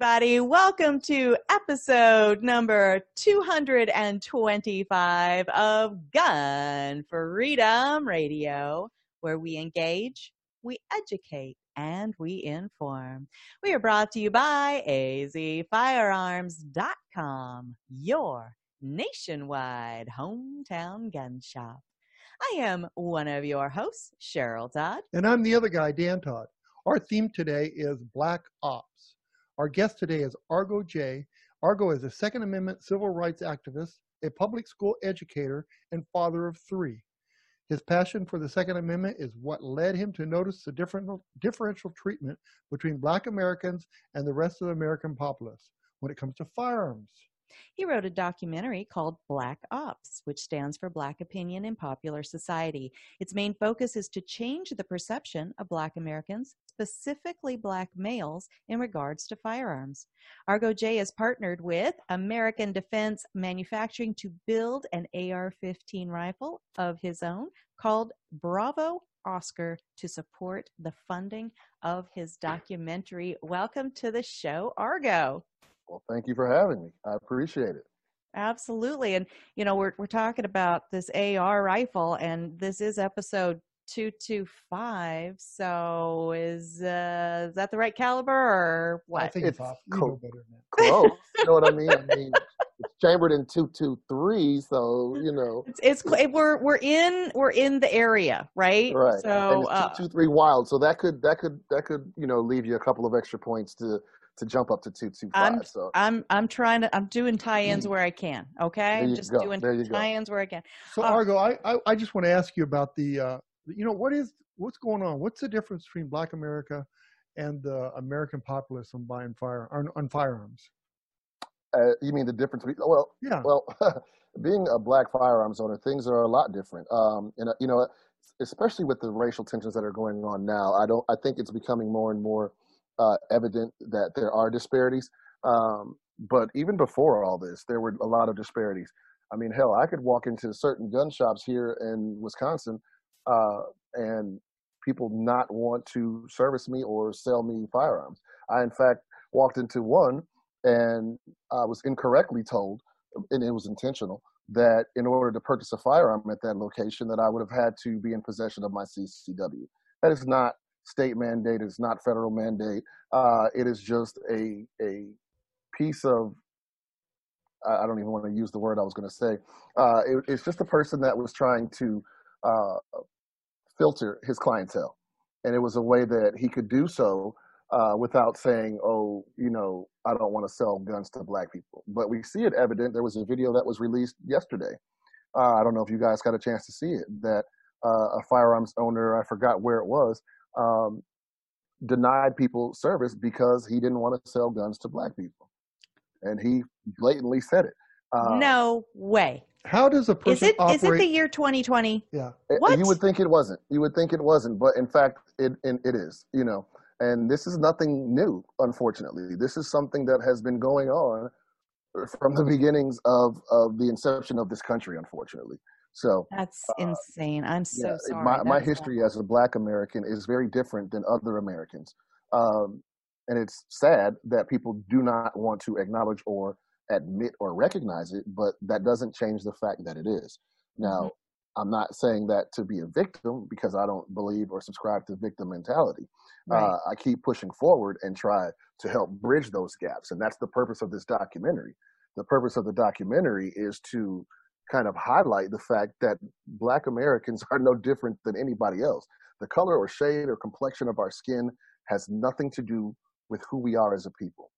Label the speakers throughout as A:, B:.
A: Everybody. Welcome to episode number 225 of Gun Freedom Radio, where we engage, we educate, and we inform. We are brought to you by azfirearms.com, your nationwide hometown gun shop. I am one of your hosts, Cheryl Todd.
B: And I'm the other guy, Dan Todd. Our theme today is Black Ops. Our guest today is Argo J. Argo is a Second Amendment civil rights activist, a public school educator, and father of three. His passion for the Second Amendment is what led him to notice the different, differential treatment between black Americans and the rest of the American populace when it comes to firearms.
A: He wrote a documentary called Black Ops, which stands for Black Opinion in Popular Society. Its main focus is to change the perception of Black Americans, specifically Black males, in regards to firearms. Argo J has partnered with American Defense Manufacturing to build an AR 15 rifle of his own called Bravo Oscar to support the funding of his documentary. Welcome to the show, Argo.
C: Well, thank you for having me. I appreciate it.
A: Absolutely. And, you know, we're, we're talking about this AR rifle, and this is episode 225. So is, uh, is that the right caliber or what?
B: I think it's, off. You
C: co-
B: better.
C: Close. you know what I mean? I mean, it's chambered in 223, so, you know.
A: It's, it's cl- we're we're in we're in the area, right?
C: Right. and
A: So
C: it's
A: uh,
C: 223 wild, so that could, that could, that could, you know, leave you a couple of extra points to, to jump up to 225.
A: I'm
C: so
A: I'm I'm trying to I'm doing tie-ins where I can. Okay,
C: There
A: I'm
C: you
A: just
C: go.
A: doing
C: There you go.
A: tie-ins where I can.
B: So,
A: Uh,
B: Argo, I, I, I just want to ask you about the, uh, you know, what is what's going on? What's the difference between Black America and the American populace on buying fire on, on firearms?
C: uh, you mean the difference? Between, well,
B: Yeah.
C: Well, being a black firearms owner, things are a lot different. Um, and uh, you know, especially with the racial tensions that are going on now, I don't. I think it's becoming more and more uh, evident that there are disparities. Um, but even before all this, there were a lot of disparities. I mean, hell, I could walk into certain gun shops here in Wisconsin, uh, and people not want to service me or sell me firearms. I, in fact, walked into one and I was incorrectly told, and it was intentional, that in order to purchase a firearm at that location, that I would have had to be in possession of my CCW. That is not state mandate. It's not federal mandate. Uh, it is just a a piece of I don't even want to use the word I was going to say. Uh, it, it's just a person that was trying to uh, filter his clientele, and it was a way that he could do so uh, without saying, "Oh, you know, I don't want to sell guns to black people." But we see it evident. There was a video that was released yesterday. Uh, I don't know if you guys got a chance to see it. That uh, a firearms owner, I forgot where it was, um, denied people service because he didn't want to sell guns to black people, and he blatantly said it. Uh,
A: no way.
B: How does a person
A: Is it
B: operate?
A: is it the year 2020?
B: yeah.
C: Uh,
A: What?
C: You would think it wasn't. You would think it wasn't, but in fact, it it, it is. You know, and this is nothing new. Unfortunately, this is something that has been going on from the beginnings of of the inception of this country. Unfortunately, so
A: That's insane. I'm so
C: yeah,
A: sorry.
C: my my history as a Black American is very different than other Americans, um, and it's sad that people do not want to acknowledge or admit or recognize it. But that doesn't change the fact that it is. Now, I'm not saying that to be a victim because I don't believe or subscribe to victim mentality.
A: Right.
C: Uh, I keep pushing forward and try to help bridge those gaps, and that's the purpose of this documentary. The purpose of the documentary is to kind of highlight the fact that Black Americans are no different than anybody else. The color or shade or complexion of our skin has nothing to do with who we are as a people.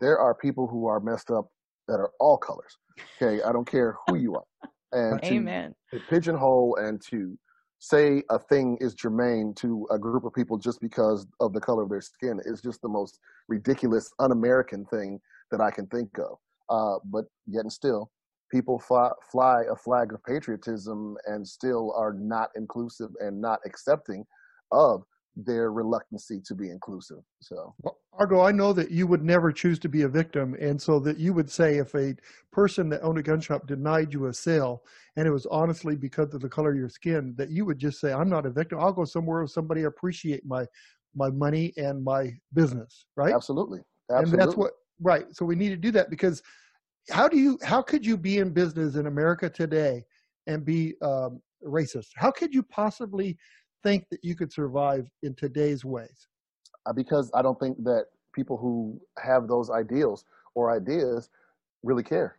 C: There are people who are messed up that are all colors. Okay, I don't care who you are. And
A: Amen.
C: to pigeonhole and to say a thing is germane to a group of people just because of the color of their skin is just the most ridiculous, un-American thing that I can think of. Uh, but yet and still, people fly, fly a flag of patriotism and still are not inclusive and not accepting of their reluctancy to be inclusive. So,
B: well, Argo, I know that you would never choose to be a victim, and so that you would say if a person that owned a gun shop denied you a sale, and it was honestly because of the color of your skin, that you would just say, "I'm not a victim. I'll go somewhere where somebody appreciate my my money and my business." Right?
C: Absolutely. Absolutely.
B: And that's what right. So we need to do that because how do you how could you be in business in America today and be um, racist? How could you possibly think that you could survive in today's ways?
C: Uh, because I don't think that people who have those ideals or ideas really care.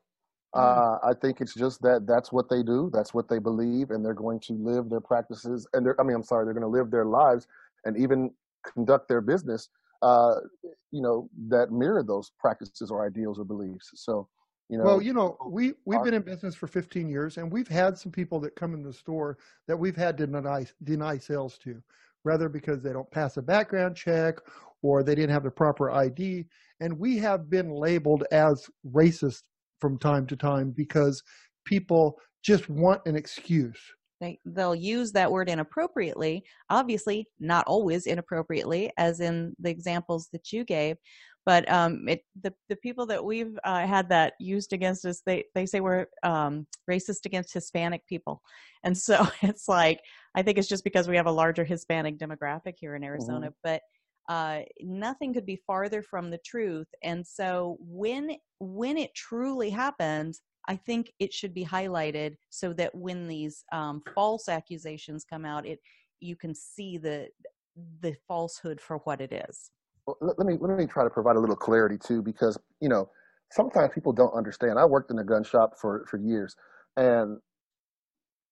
C: Mm. Uh, I think it's just that that's what they do, that's what they believe, and they're going to live their practices. And I mean, I'm sorry, they're going to live their lives and even conduct their business, uh, you know, that mirror those practices or ideals or beliefs. So, you know,
B: well, you know, we we've been in business for 15 years, and we've had some people that come in the store that we've had to deny deny sales to, rather because they don't pass a background check or they didn't have the proper ID, and we have been labeled as racist from time to time because people just want an excuse.
A: They, they'll use that word inappropriately, obviously not always inappropriately, as in the examples that you gave, but um, it, the the people that we've uh, had that used against us, they they say we're um, racist against Hispanic people, and so it's like I think it's just because we have a larger Hispanic demographic here in Arizona, mm-hmm. but. Uh, nothing could be farther from the truth and so when when it truly happens i think it should be highlighted so that when these um, false accusations come out it you can see the the falsehood for what it is
C: let me let me try to provide a little clarity too, because you know sometimes people don't understand. I worked in a gun shop for for years, and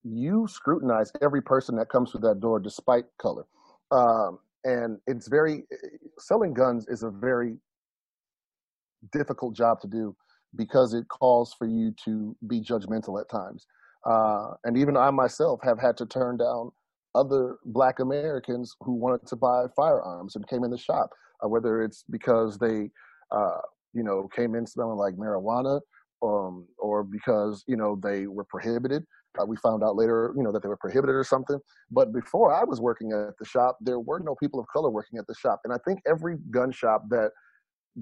C: you scrutinize every person that comes through that door, despite color. Um, and it's very selling guns is a very difficult job to do because it calls for you to be judgmental at times. Uh, and even I myself have had to turn down other black Americans who wanted to buy firearms and came in the shop uh, whether it's because they, uh, you know, came in smelling like marijuana, um, or because you know they were prohibited. Uh, we found out later, you know, that they were prohibited or something. But before I was working at the shop, there were no people of color working at the shop, and I think every gun shop that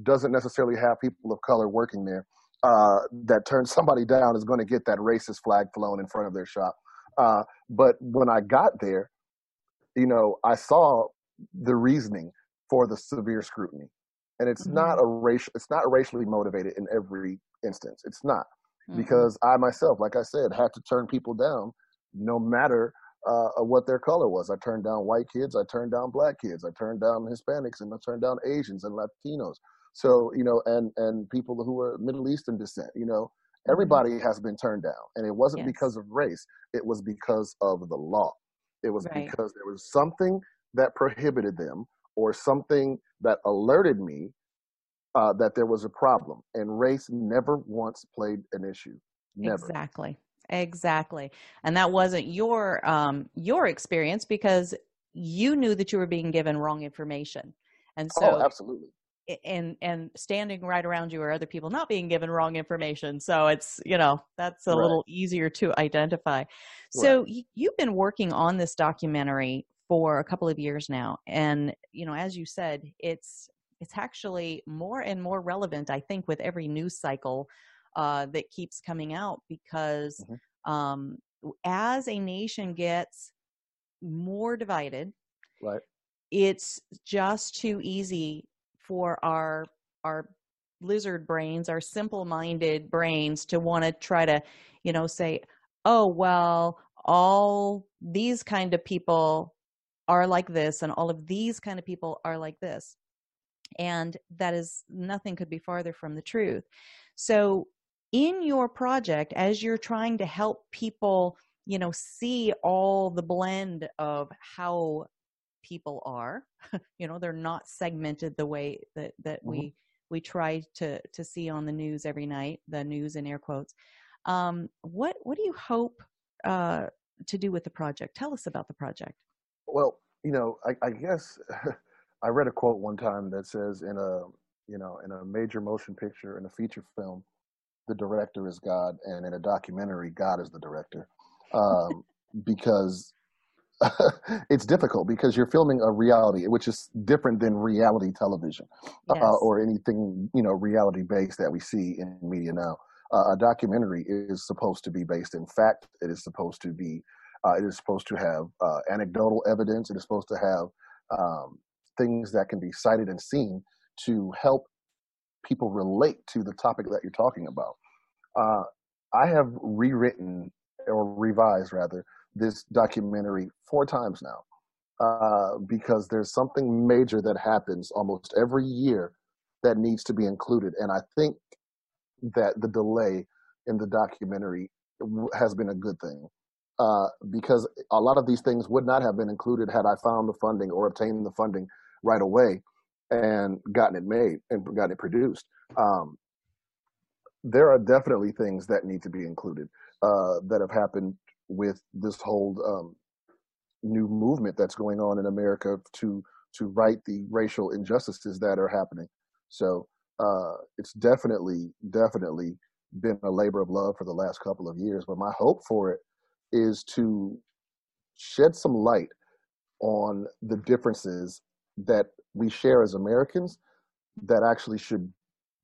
C: doesn't necessarily have people of color working there uh, that turns somebody down is going to get that racist flag flown in front of their shop. Uh, but when I got there, you know, I saw the reasoning for the severe scrutiny. And it's mm-hmm. not a racial it's not racially motivated in every instance. It's not. Mm-hmm. Because I myself, like I said, had to turn people down no matter uh, what their color was. I turned down white kids, I turned down black kids, I turned down Hispanics, and I turned down Asians and Latinos. So you know, and and people who were Middle Eastern descent. You know, mm-hmm. everybody has been turned down, and it wasn't yes. because of race. It was because of the law. It was right. because there was something that prohibited them or something that alerted me uh, that there was a problem. And race never once played an issue. Never.
A: Exactly. Exactly. And that wasn't your um, your experience because you knew that you were being given wrong information. And so
C: oh, absolutely.
A: And and standing right around you are other people not being given wrong information. So it's you know that's a right. little easier to identify. So right. you've been working on this documentary for a couple of years now and you know as you said it's it's actually more and more relevant i think with every news cycle uh, that keeps coming out because mm-hmm. um, as a nation gets more divided
C: right
A: it's just too easy for our our lizard brains our simple minded brains to want to try to you know say oh well all these kind of people are like this and all of these kind of people are like this and that is nothing could be farther from the truth so in your project as you're trying to help people you know see all the blend of how people are you know they're not segmented the way that that mm-hmm. we we try to to see on the news every night, the news in air quotes. Um, what what do you hope uh, to do with the project? Tell us about the project.
C: Well, you know, I, I guess I read a quote one time that says in a you know in a major motion picture in a feature film, the director is God, and in a documentary, God is the director, um, because it's difficult because you're filming a reality, which is different than reality television uh,
A: Yes.
C: uh, or anything you know reality based that we see in media now. Uh, a documentary is supposed to be based in fact. It is supposed to be. Uh, it is supposed to have uh, anecdotal evidence. It is supposed to have um, things that can be cited and seen to help people relate to the topic that you're talking about. Uh, I have rewritten or revised rather this documentary four times now uh, because there's something major that happens almost every year that needs to be included, and I think that the delay in the documentary has been a good thing. Uh, because a lot of these things would not have been included had I found the funding or obtained the funding right away and gotten it made and gotten it produced. Um, there are definitely things that need to be included uh, that have happened with this whole um, new movement that's going on in America to to right the racial injustices that are happening. So uh, it's definitely definitely been a labor of love for the last couple of years. But my hope for it is to shed some light on the differences that we share as Americans that actually should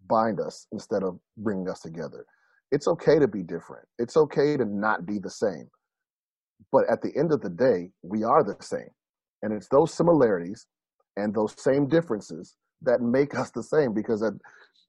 C: bind us instead of bringing us together. It's okay to be different. It's okay to not be the same. But at the end of the day, we are the same. And it's those similarities and those same differences that make us the same because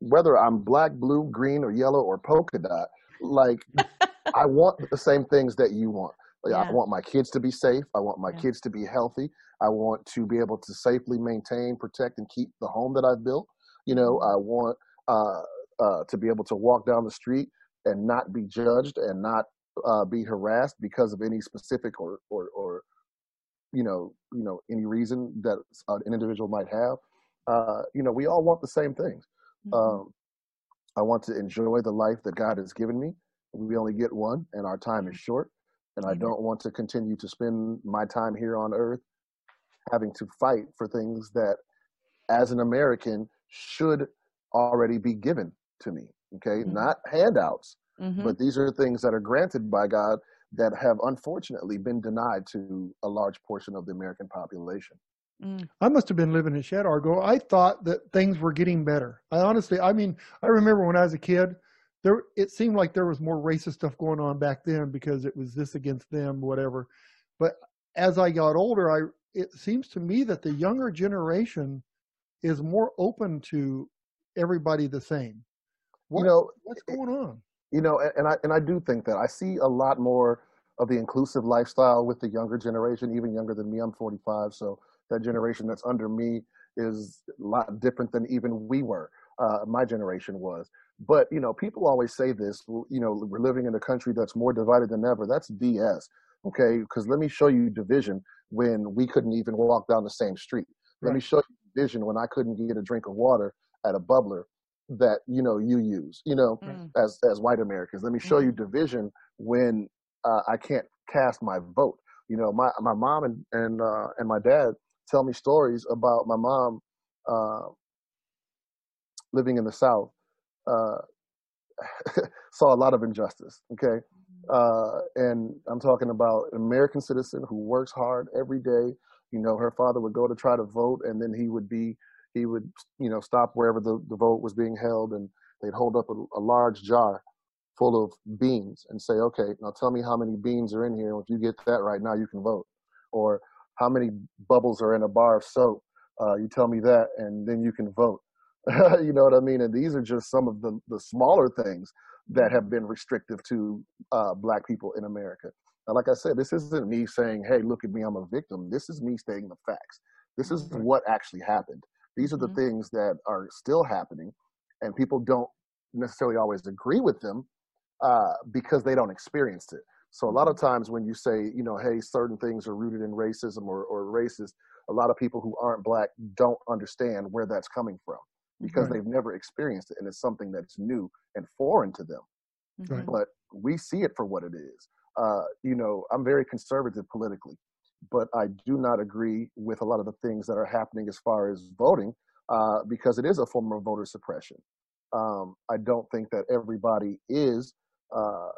C: whether I'm black, blue, green, or yellow, or polka dot, like I want the same things that you want. Like, I want my kids to be safe. I want my
A: Yeah.
C: kids to be healthy. I want to be able to safely maintain, protect, and keep the home that I've built. You know, I want uh, uh, to be able to walk down the street and not be judged and not uh, be harassed because of any specific or, or, or you know, you know, any reason that an individual might have. Uh, you know, we all want the same things.
A: Mhm.
C: Um, I want to enjoy the life that God has given me. We only get one, and our time is short. And I don't want to continue to spend my time here on earth having to fight for things that, as an American, should already be given to me. Okay,
A: Mhm.
C: not handouts,
A: Mhm.
C: but these are things that are granted by God that have unfortunately been denied to a large portion of the American population.
A: Mm.
B: I must have been living in Shed Argo. I thought that things were getting better. I honestly, I mean, I remember when I was a kid, there it seemed like there was more racist stuff going on back then because it was this against them, whatever. But as I got older, I it seems to me that the younger generation is more open to everybody the same. What,
C: You know,
B: what's going on?
C: you know and, and i and i do think that i see a lot more of the inclusive lifestyle with the younger generation even younger than me i'm 45 so that generation that's under me is a lot different than even we were uh, my generation was but you know people always say this you know we're living in a country that's more divided than ever that's bs okay because let me show you division when we couldn't even walk down the same street let me show you division when i couldn't get a drink of water at a bubbler that you know you use you know
A: Mm.
C: as as white Americans. Let me show you division when uh, I can't cast my vote. You know, my my mom and and uh, and my dad tell me stories about my mom uh, living in the South. Uh, saw a lot of injustice. Okay, uh, and I'm talking about an American citizen who works hard every day. You know, her father would go to try to vote, and then he would be he would you know stop wherever the, the vote was being held, and they'd hold up a, a large jar full of beans and say, okay, now tell me how many beans are in here. If you get that right, now you can vote. Or how many bubbles are in a bar of soap? Uh, you tell me that, and then you can vote. you know what I mean? And these are just some of the, the smaller things that have been restrictive to uh, black people in America. Now, like I said, this isn't me saying, hey, look at me, I'm a victim. This is me stating the facts. This is
B: Right.
C: what actually happened. These are the
A: Mhm.
C: things that are still happening, and people don't necessarily always agree with them uh, because they don't experience it. So a lot of times when you say, you know, hey, certain things are rooted in racism or, or racist, a lot of people who aren't black don't understand where that's coming from. Because
B: Right.
C: they've never experienced it and it's something that's new and foreign to them.
B: Right.
C: But we see it for what it is. Uh, you know, I'm very conservative politically, but I do not agree with a lot of the things that are happening as far as voting uh, because it is a form of voter suppression. Um, I don't think that everybody is uh,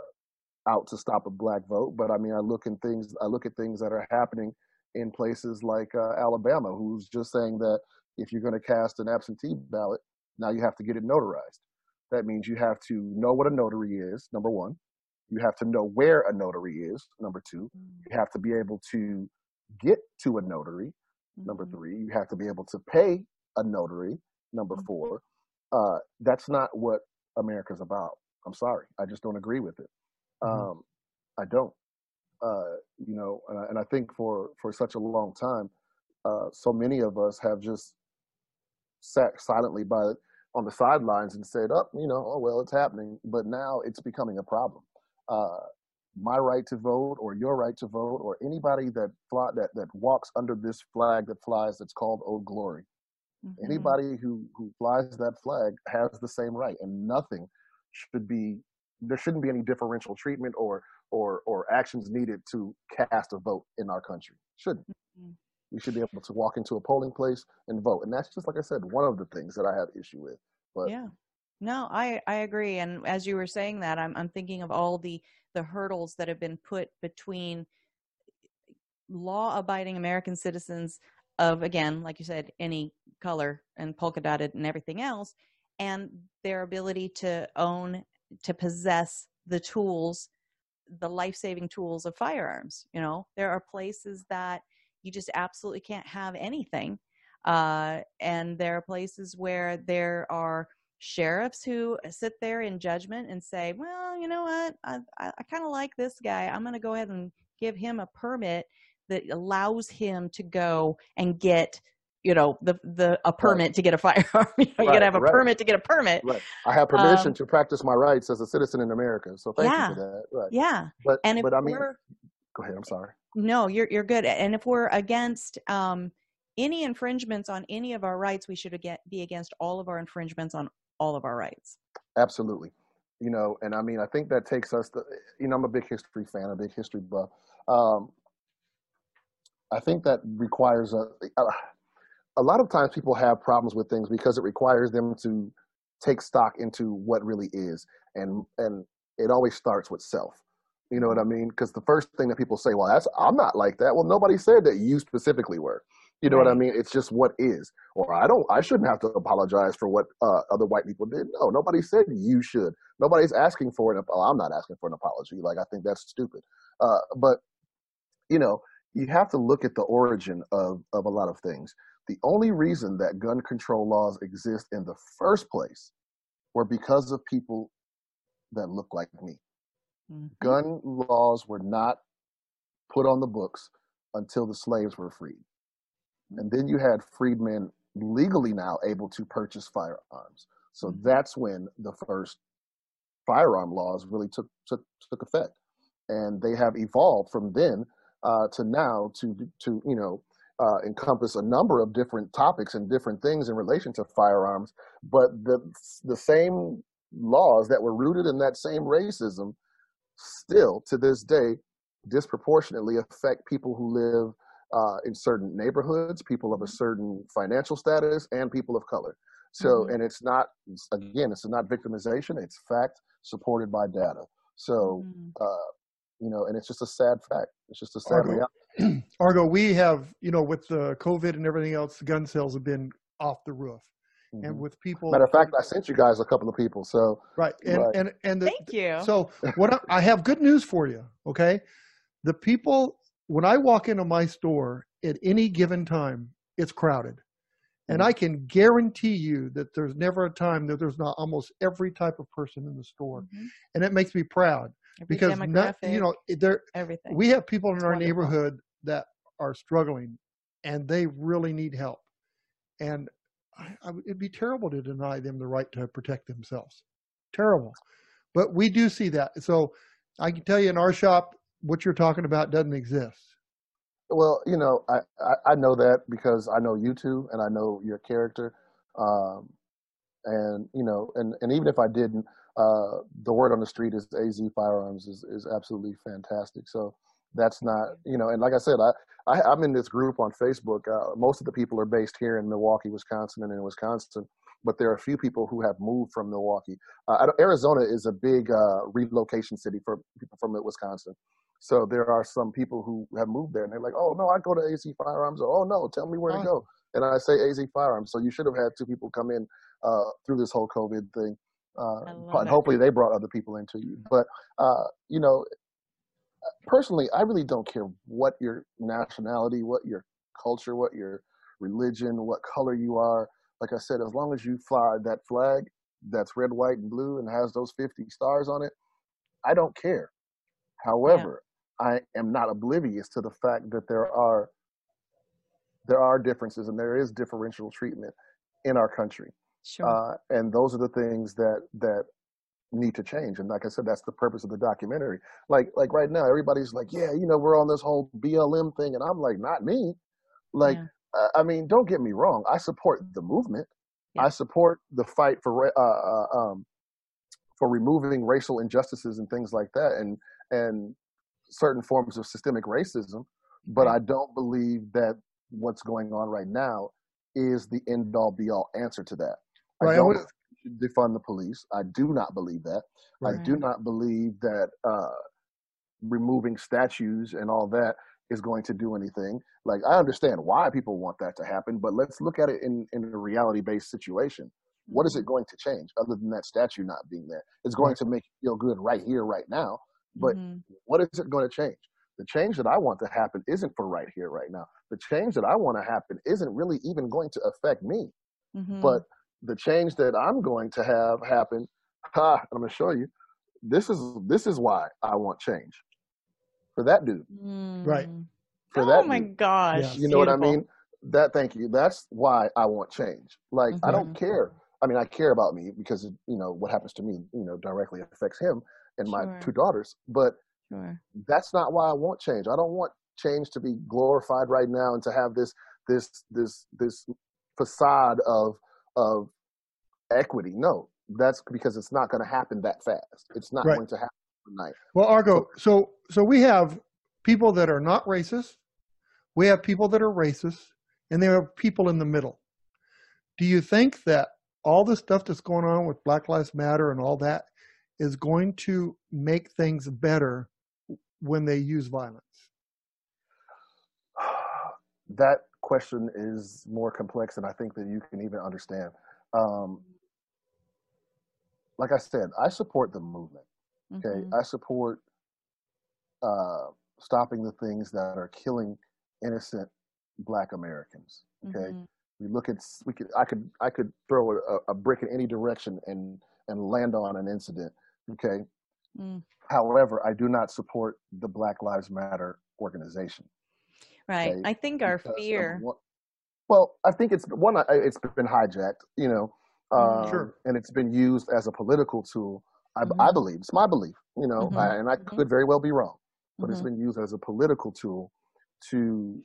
C: out to stop a black vote, but I mean, I look in things. I look at things that are happening in places like uh, Alabama, who's just saying that if you're going to cast an absentee ballot, now you have to get it notarized. That means you have to know what a notary is. Number one, you have to know where a notary is. Number two, you have to be able to get to a notary. Number
A: Mhm.
C: three, you have to be able to pay a notary. Number
A: Mhm.
C: four, uh, that's not what America's about. I'm sorry, I just don't agree with it.
B: Mhm.
C: Um, I don't. Uh, you know, and I, and I think for for such a long time, uh, so many of us have just sat silently by on the sidelines and said, "Up, you know, oh well, it's happening." But now it's becoming a problem. Uh, my right to vote, or your right to vote, or anybody that fly, that that walks under this flag that flies that's called Old Glory,
A: Mhm.
C: anybody who who flies that flag has the same right, and nothing should be there shouldn't be any differential treatment or or or actions needed to cast a vote in our country. Shouldn't.
A: Mhm.
C: We should be able to walk into a polling place and vote, and that's just like I said, one of the things that I have issue with. But
A: yeah. No i i agree. And as you were saying that i'm i'm thinking of all the the hurdles that have been put between law abiding american citizens of again like you said any color and polka dotted and everything else and their ability to own to possess the tools the life-saving tools of firearms you know? There are places that you just absolutely can't have anything uh, and there are places where there are sheriffs who sit there in judgment and say, well, you know what? I, I, I kind of like this guy. I'm going to go ahead and give him a permit that allows him to go and get, you know, the, the, a permit to get a firearm. you know, you gotta have a
C: right.
A: permit to get a permit.
C: right, I have permission
A: Um,
C: to practice my rights as a citizen in America. So thank
A: Yeah.
C: you for that. Right.
A: Yeah.
C: But
A: And if
C: but I mean, go ahead. I'm sorry.
A: No, you're, you're good. And if we're against, um, any infringements on any of our rights, we should be against all of our infringements on all of our rights.
C: Absolutely. You know, and I mean, I think that takes us to, you know, I'm a big history fan, a big history buff. Um, I think that requires a, a, a lot of times people have problems with things because it requires them to take stock into what really is. And, and it always starts with self. You know what I mean? Because the first thing that people say, well, that's, I'm not like that. Well, nobody said that you specifically were. You know what I mean? It's just what is. Or I don't, I shouldn't have to apologize for what uh, other white people did. No, nobody said you should. Nobody's asking for an. Oh, I'm not asking for an apology. Like I think that's stupid. Uh, but you know, you have to look at the origin of of a lot of things. The only reason that gun control laws exist in the first place were because of people that look like me.
A: Mhm.
C: Gun laws were not put on the books until the slaves were freed. And then you had freedmen legally now able to purchase firearms. So
A: Mhm.
C: that's when the first firearm laws really took took, took effect, and they have evolved from then uh, to now to to you know uh, encompass a number of different topics and different things in relation to firearms. But the the same laws that were rooted in that same racism still to this day disproportionately affect people who live uh, in certain neighborhoods, people of a certain financial status, and people of color. So,
A: Mhm.
C: and it's not again, it's not victimization; it's fact supported by data. So,
A: Mhm.
C: uh, you know, and it's just a sad fact. It's just a sad
B: Argo,
C: reality.
B: Argo, we have, you know, with the COVID and everything else, gun sales have been off the roof. And
C: Mhm.
B: with people,
C: Matter of fact, I sent you guys a couple of people. So,
B: right, and
C: Right.
B: and and the,
A: Thank you.
B: So what I, I have good news for you. Okay, the people when I walk into my store at any given time, it's crowded, and
C: Mhm.
B: I can guarantee you that there's never a time that there's not almost every type of person in the store,
A: Mhm.
B: and it makes me proud
A: Every
B: because not, you
A: demographic,
B: know there
A: everything.
B: we have people in
A: It's
B: our
A: wonderful.
B: neighborhood that are struggling, and they really need help, and I, I, it'd be terrible to deny them the right to protect themselves. Terrible, but we do see that. So I can tell you in our shop, what you're talking about doesn't exist.
C: well, you know, I, I, I know that because I know you two and I know your character. Um, and you know, and and even if I didn't, uh, the word on the street is AZ Firearms is is absolutely fantastic. So that's not you know, and like I said, I, I am in this group on Facebook. Uh, most of the people are based here in Milwaukee, Wisconsin, and in Wisconsin. But there are a few people who have moved from Milwaukee. Uh, Arizona is a big uh, relocation city for people from Wisconsin. So there are some people who have moved there and they're like, oh, no, I go to AZ Firearms. Or, oh, no, tell me where to go. And I say AZ Firearms. So you should have had two people come in uh, through this whole COVID thing. Uh, and hopefully they brought other people into you. But, uh, you know, personally, I really don't care what your nationality, what your culture, what your religion, what color you are. Like I said, as long as you fly that flag that's red, white, and blue and has those 50 stars on it, I don't care. However, yeah. I am not oblivious to the fact that there are there are differences and there is differential treatment in our country.
A: Sure.
C: Uh, and those are the things that that need to change. And like I said, that's the purpose of the documentary. Like like right now, everybody's like, yeah, you know, we're on this whole BLM thing, and I'm like, not me. Like, yeah. uh, I mean, don't get me wrong. I support the movement. Yeah. I support the fight for uh, uh, um, for removing racial injustices and things like that, and and certain forms of systemic racism. But right. I don't believe that what's going on right now is the end all be all answer to that. Right. I don't defund the police. I do not believe that. Right. I do not believe that uh, removing statues and all that is going to do anything. Like I understand why people want that to happen, but let's look at it in, in a reality based situation. What is it mm-hmm. going to change other than that statue not being there? It's going to make you feel good right here, right now. But mm-hmm. what is it going to change? The change that I want to happen isn't for right here, right now. The change that I want to happen isn't really even going to affect me. Mm-hmm. But the change that I'm going to have happen, ha, I'm going to show you. This is this is why I want change for that dude.
A: Mm.
B: Right.
C: For
A: oh
C: that.
A: Oh my
C: dude.
A: gosh.
C: Yeah. You know Beautiful. what I mean? That. Thank you. That's why I want change. Like mm-hmm. I don't mm-hmm. care. I mean, I care about me because you know what happens to me. You know, directly affects him and sure. my two daughters. But
A: sure.
C: that's not why I want change. I don't want change to be glorified right now and to have this this this this facade of of equity. No, that's because it's not going to happen that fast. It's not right. going to happen overnight.
B: Well, Argo, so so we have people that are not racist, we have people that are racist, and there are people in the middle. Do you think that all the stuff that's going on with Black Lives Matter and all that is going to make things better when they use violence?
C: That question is more complex than I think that you can even understand. Um, like I said, I support the movement. Okay, mm-hmm. I support uh, stopping the things that are killing innocent Black Americans. Okay, mm-hmm. we look at we could I could I could throw a, a, brick in any direction and and land on an incident. Okay, mm. however, I do not support the Black Lives Matter organization.
A: Right. Okay? I think our fear.
C: well, I think it's one. It's been hijacked. You know, um,
B: sure.
C: and it's been used as a political tool. I, mm-hmm. I believe it's my belief, you know, mm-hmm. I, and I mm-hmm. could very well be wrong, but it's mm-hmm. been used as a political tool to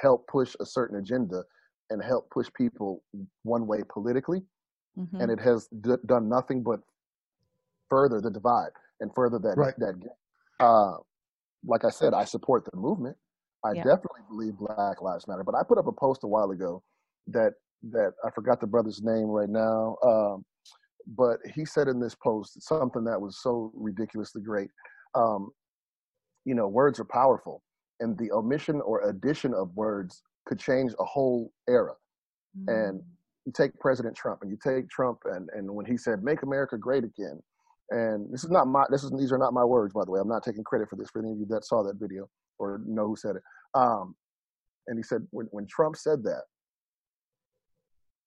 C: help push a certain agenda and help push people one way politically, and mm-hmm. it has d- done nothing but further the divide and further that
B: right.
C: that. Uh, like I said, I support the movement. I yeah. definitely believe Black Lives Matter. But I put up a post a while ago that that I forgot the brother's name right now. Um, but he said in this post something that was so ridiculously great. Um, you know, words are powerful, and the omission or addition of words could change a whole era. Mm-hmm. And you take President Trump, and you take Trump, and and when he said "Make America Great Again," and this is not my this is these are not my words, by the way. I'm not taking credit for this for any of you that saw that video or know who said it. Um, and he said when when Trump said that,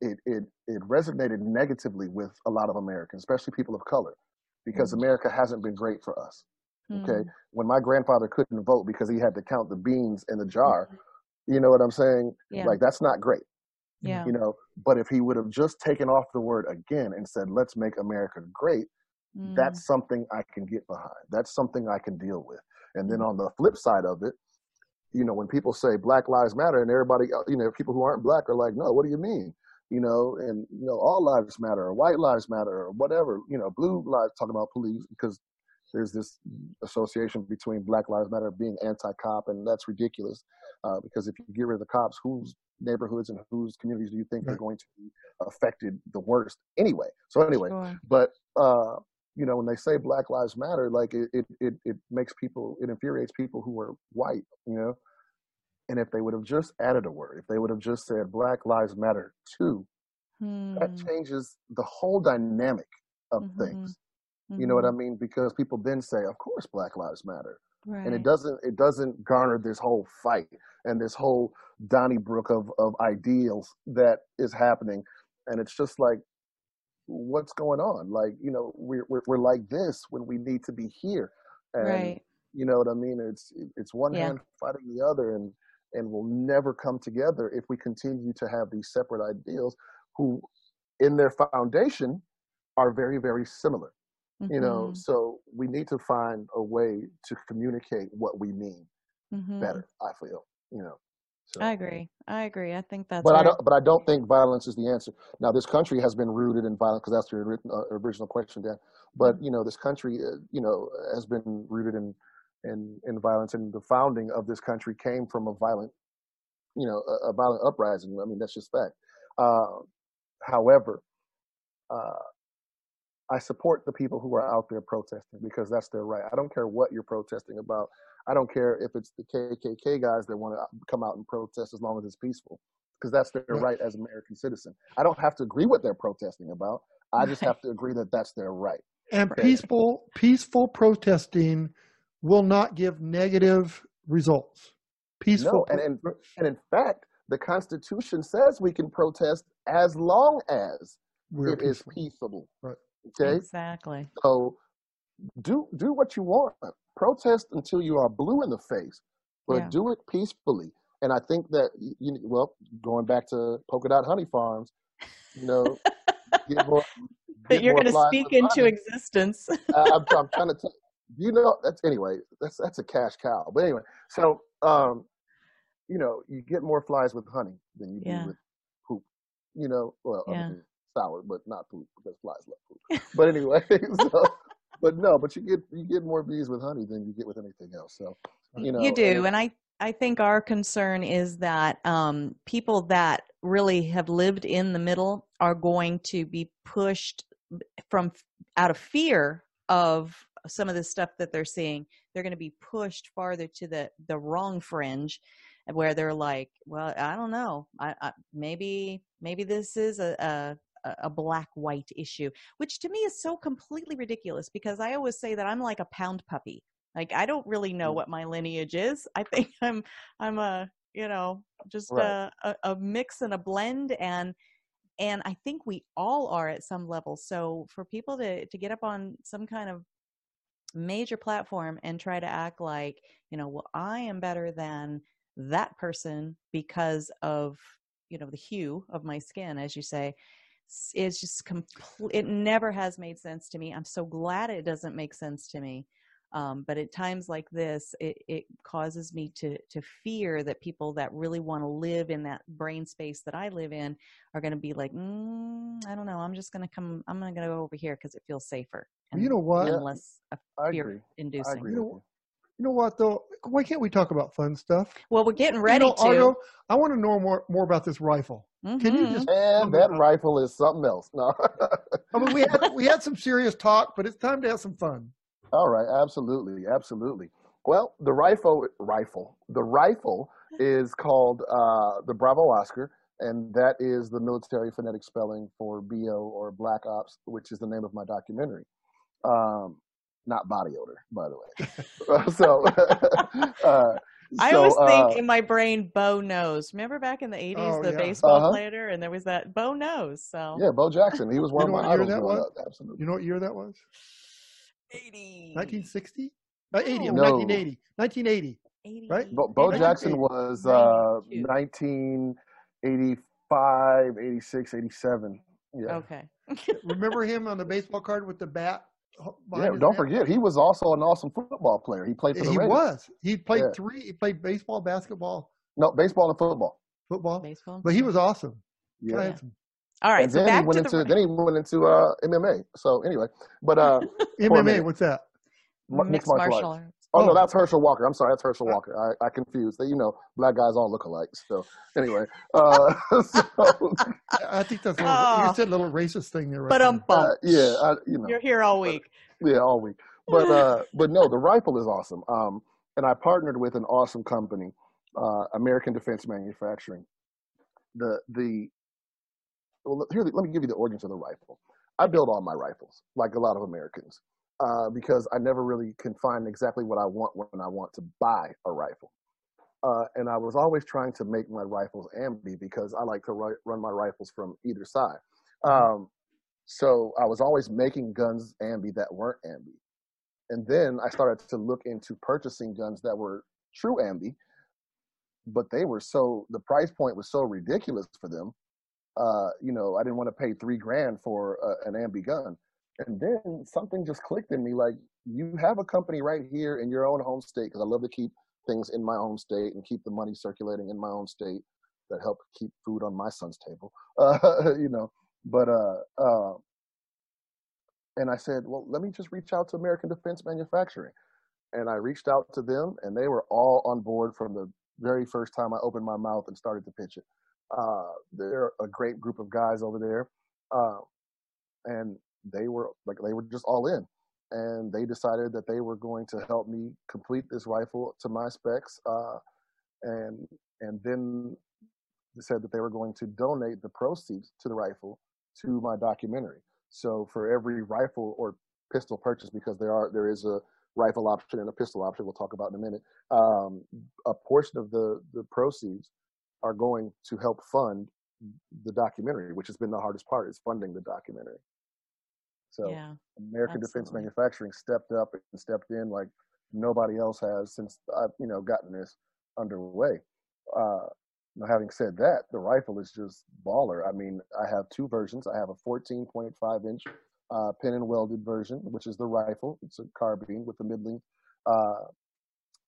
C: it, it, it resonated negatively with a lot of Americans, especially people of color, because mm America hasn't been great for us. mm Okay. When my grandfather couldn't vote because he had to count the beans in the jar, mm-hmm. you know what I'm saying?
A: Yeah.
C: Like, that's not great.
A: Yeah.
C: You know, but if he would have just taken off the word again and said, let's make America great, mm. that's something I can get behind. That's something I can deal with. And then mm. on the flip side of it, you know, when people say Black Lives Matter and everybody, uh, you know, people who aren't black are like, no, what do you mean? you know, and you know, all lives matter, or white lives matter, or whatever, you know, blue lives talking about police because there's this association between Black Lives Matter being anti-cop, and that's ridiculous. Uh, because if you get rid of the cops, whose neighborhoods and whose communities do you think
B: Right.
C: are going to be affected the worst anyway? So anyway,
A: Sure.
C: but uh, you know, when they say Black Lives Matter, like it, it, it, it makes people, it infuriates people who are white, you know. And if they would have just added a word, if they would have just said Black Lives Matter too, that
A: Hmm.
C: changes the whole dynamic of
A: Mhm.
C: things. You know what I
A: Mhm.
C: mean? Because people then say, of course, Black Lives Matter,
A: Right.
C: and it doesn't, it doesn't garner this whole fight and this whole Donnybrook of of ideals that is happening, and it's just like, what's going on? Like, you know, we're we're, we're like this when we need to be here, and
A: Right.
C: you know what I mean? It's it's one
A: Yeah.
C: hand fighting the other, and and we'll never come together if we continue to have these separate ideals, who, in their foundation, are very very similar. You know,
A: Mhm.
C: so we need to find a way to communicate what we mean
A: Mhm.
C: better. I feel, you know. So.
A: I agree. I agree. I think that's
C: But I don't. But I don't think violence is the answer. Now, this country has been rooted in violence because that's your uh, original question, Dan. But
A: Mm-hmm.
C: you know, this country, uh, you know, has been rooted in in in violence, and the founding of this country came from a violent, you know, a, a violent uprising. I mean, that's just fact. Uh, however, uh, I support the people who are out there protesting because that's their right. I don't care what you're protesting about. I don't care if it's the KKK guys that want to uh, come out and protest as long as it's peaceful because that's their
B: Right.
C: right as American citizen. I don't have to agree what they're protesting about. I just have to agree that that's their right.
B: And
C: Right.
B: peaceful peaceful protesting will not give negative results. Peaceful
C: No, and, and and in fact, the Constitution says we can protest as long as
B: we're
C: it is
B: peaceful.
C: peaceable.
B: Right.
C: Okay.
A: Exactly.
C: So do do what you want. Protest until you are blue in the face, but
A: Yeah.
C: do it peacefully. And I think that you well, going back to polka dot honey farms, you know, get more,
A: That you're going to speak into
C: honey.
A: existence.
C: I, I'm, I'm trying to tell you know that's anyway that's that's a cash cow. But anyway, so um, you know, you get more flies with honey than you
A: Yeah.
C: do with poop. You know, well,
A: Yeah.
C: sour, but not poop because flies love poop. But anyway, so, but no, but you get you get more bees with honey than you get with anything else. So you know,
A: you do
C: it-
A: and i i think our concern is that um, people that really have lived in the middle are going to be pushed from out of fear of some of the stuff that they're seeing. They're going to be pushed farther to the the wrong fringe where they're like well i don't know. I, I maybe maybe this is a, a a black white issue which to me is so completely ridiculous because i always say that i'm like a pound puppy like I don't really know
C: Mm.
A: what my lineage is. I think I'm I'm a you know just
C: Right.
A: a, a a mix and a blend and and I think we all are at some level. So for people to to get up on some kind of major platform and try to act like you know well I am better than that person because of you know the hue of my skin as you say it's just complete it never has made sense to me i'm so glad it doesn't make sense to me um, but at times like this it, it causes me to to fear that people that really want to live in that brain space that i live in are going to be like mm, i don't know i'm just going to come i'm going to go over here because it feels safer
B: you know what?
C: Yeah.
A: and less fear inducing.
B: You know
C: you.
B: You what though? Why can't we talk about fun stuff?
A: well we're getting
B: You
A: ready
B: know,
A: to
B: Argo, I want to know more more about this rifle. Can you
A: Mhm.
B: just?
C: And that rifle is something else. No.
B: I mean, we had we had some serious talk, but it's time to have some fun.
C: All right, absolutely, absolutely. Well, the rifle, rifle, the rifle is called uh, the Bravo Oscar, and that is the military phonetic spelling for BO or Black Ops, which is the name of my documentary. Um, not body odor, by the way. so, uh,
A: I always
C: uh,
A: think in my brain, Bo knows. Remember back in the '80s,
B: Oh,
A: the
B: yeah.
A: baseball
C: Uh-huh.
A: player, and there was that Bo knows. So
C: yeah, Bo Jackson. He was one
B: You know
C: of my idols
B: that was?
C: up. Absolutely.
B: You know what year that was?
A: 80,
B: 1960? Uh, 80,
A: No.
B: 1980. 1980.
A: 80,
B: right?
C: Bo, Bo
A: 80.
C: Jackson was uh, 1985, 86, 87. Yeah.
A: Okay.
B: Remember him on the baseball card with the bat? H- behind
C: Yeah, don't forget, he was also an awesome football player. He played for the
B: He
C: Raiders.
B: was. He played
C: Yeah.
B: three. He played baseball, basketball,
C: No, baseball and football.
B: football,
A: Baseball.
B: but he was awesome.
C: Yeah.
B: I had some
A: All right,
C: and
A: so
C: then
A: back
C: he went
A: to
C: into
A: the
C: then he went into uh, MMA. So anyway, but uh,
B: MMA, what's that?
C: m-
A: mixed
C: martial
A: martial
C: arts.
A: Arts.
C: Oh, no,
B: Oh.
C: that's Herschel Walker. I'm sorry, that's Herschel Walker. I, I confused. You know, black guys all look alike. So anyway, uh, so,
B: I I think that's a little,
A: Oh.
B: you said a little racist thing there. Right
A: But um,
B: there.
C: uh, yeah, I, you know,
A: you're here all week.
C: yeah, all week. But uh, but no, the rifle is awesome. Um, and I partnered with an awesome company, uh, American Defense Manufacturing. The the well, here, let me give you the origins of the rifle. I build all my rifles, like a lot of Americans, uh, because I never really can find exactly what I want when I want to buy a rifle. Uh, and I was always trying to make my rifles ambi because I like to ri- run my rifles from either side. Um, so I was always making guns ambi that weren't ambi. And then I started to look into purchasing guns that were true ambi, but they were so the price point was so ridiculous for them. Uh, you know, I didn't want to pay three grand for uh, an ambi gun. And then something just clicked in me like, you have a company right here in your own home state, because I love to keep things in my own state and keep the money circulating in my own state that help keep food on my son's table. Uh, you know, but uh, uh, and I said, well, let me just reach out to American Defense Manufacturing. And I reached out to them, and they were all on board from the very first time I opened my mouth and started to pitch it. Uh, they're a great group of guys over there, uh, and they were like they were just all in, and they decided that they were going to help me complete this rifle to my specs, uh, and and then said that they were going to donate the proceeds to the rifle to my documentary. So for every rifle or pistol purchase, because there are there is a rifle option and a pistol option, we'll talk about in a minute. Um, a portion of the the proceeds are going to help fund the documentary, which has been the hardest part, is funding the documentary. So
A: yeah.
C: American Defense. Manufacturing stepped up and stepped in like nobody else has since I've you know gotten this underway. Uh, now, having said that, the rifle is just baller. I mean, I have two versions. I have a 14.5 inch uh, pin and welded version, which is the rifle. It's a carbine with a mid-length uh,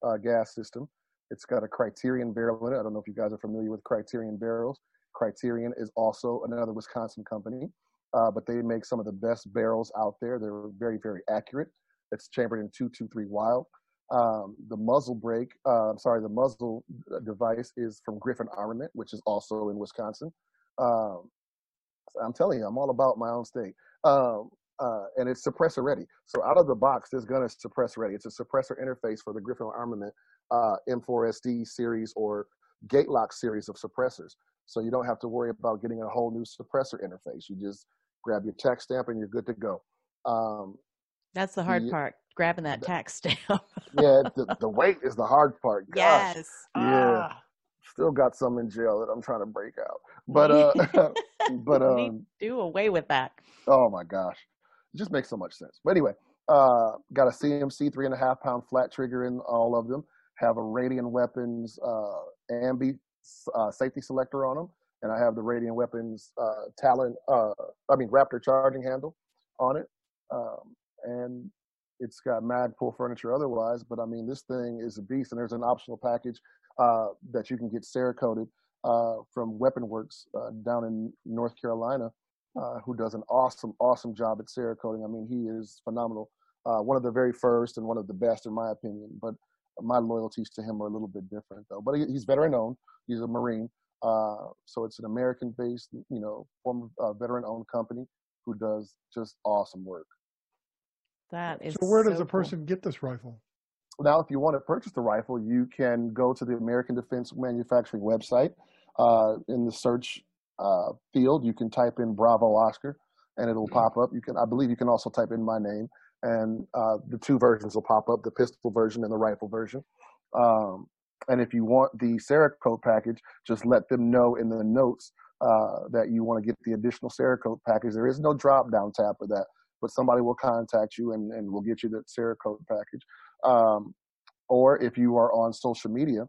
C: uh, gas system. It's got a Criterion barrel in it. I don't know if you guys are familiar with Criterion barrels. Criterion is also another Wisconsin company, uh, but they make some of the best barrels out there. They're very, very accurate. It's chambered in 223 Wylde. Um, the muzzle brake, uh, I'm sorry, the muzzle uh, device is from Griffin Armament, which is also in Wisconsin. Um, I'm telling you, I'm all about my own state. Um, uh, and it's suppressor ready. So out of the box, this gun is suppressor ready. It's a suppressor interface for the Griffin Armament uh, M4SD series or gate lock series of suppressors. So you don't have to worry about getting a whole new suppressor interface. You just grab your tax stamp and you're good to go. Um,
A: That's the hard
C: the-
A: part, grabbing that
C: the-
A: tax stamp.
C: yeah, the, the weight is the hard part. Gosh,
A: yes.
C: Yeah.
A: Ah.
C: still got some in jail that I'm trying to break out. But uh, but um,
A: do away with that.
C: oh my gosh, it just makes so much sense. But anyway, uh, got a CMC three and a half pound flat trigger in all of them. Have a Radian Weapons uh, ambi uh, safety selector on them, and I have the Radian Weapons uh, Talon, uh, I mean Raptor charging handle on it, um, and it's got mad Magpul furniture otherwise. But I mean, this thing is a beast, and there's an optional package uh, that you can get Cerakoted uh, from Weapon Works uh, down in North Carolina, uh, who does an awesome, awesome job at Cerakoting. I mean, he is phenomenal. Uh, one of the very first and one of the best, in my opinion. But my loyalties to him are a little bit different, though. But he, he's veteran owned. He's a Marine, uh, so it's an American-based, you know, former uh, veteran-owned company who does just awesome work.
A: That is
B: So where does
A: so
B: a
A: cool.
B: person get this rifle?
C: Now, if you want to purchase the rifle, you can go to the American Defense Manufacturing website. Uh, in the search uh, field, you can type in Bravo Oscar, and it'll pop up. You can, I believe, you can also type in my name, and uh, the two versions will pop up: the pistol version and the rifle version. Um, and if you want the Cerakote package, just let them know in the notes uh, that you want to get the additional Cerakote package. There is no drop down tab for that, but somebody will contact you and, and we'll get you the Cerakote package. Um, or if you are on social media,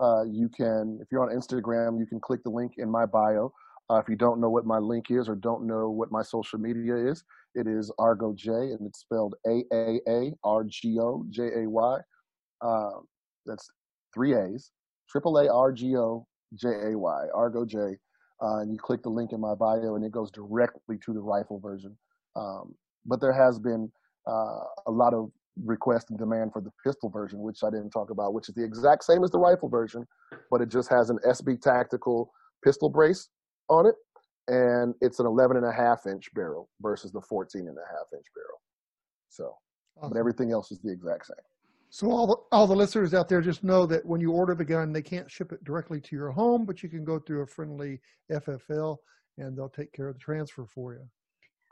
C: uh, you can, if you're on Instagram, you can click the link in my bio. Uh, if you don't know what my link is or don't know what my social media is, it is Argo J, and it's spelled A A A R G O J A Y. Uh, that's three A's, triple A R G O J A Y, Argo J. uh, and you click the link in my bio, and it goes directly to the rifle version. Um, but there has been uh, a lot of request and demand for the pistol version, which I didn't talk about, which is the exact same as the rifle version, but it just has an SB Tactical pistol brace on it, and it's an 11 and a half inch barrel versus the 14 and a half inch barrel. So,
B: Awesome.
C: but everything else is the exact same.
B: So all the, all the listeners out there just know that when you order the gun, they can't ship it directly to your home, but you can go through a friendly FFL and they'll take care of the transfer for you.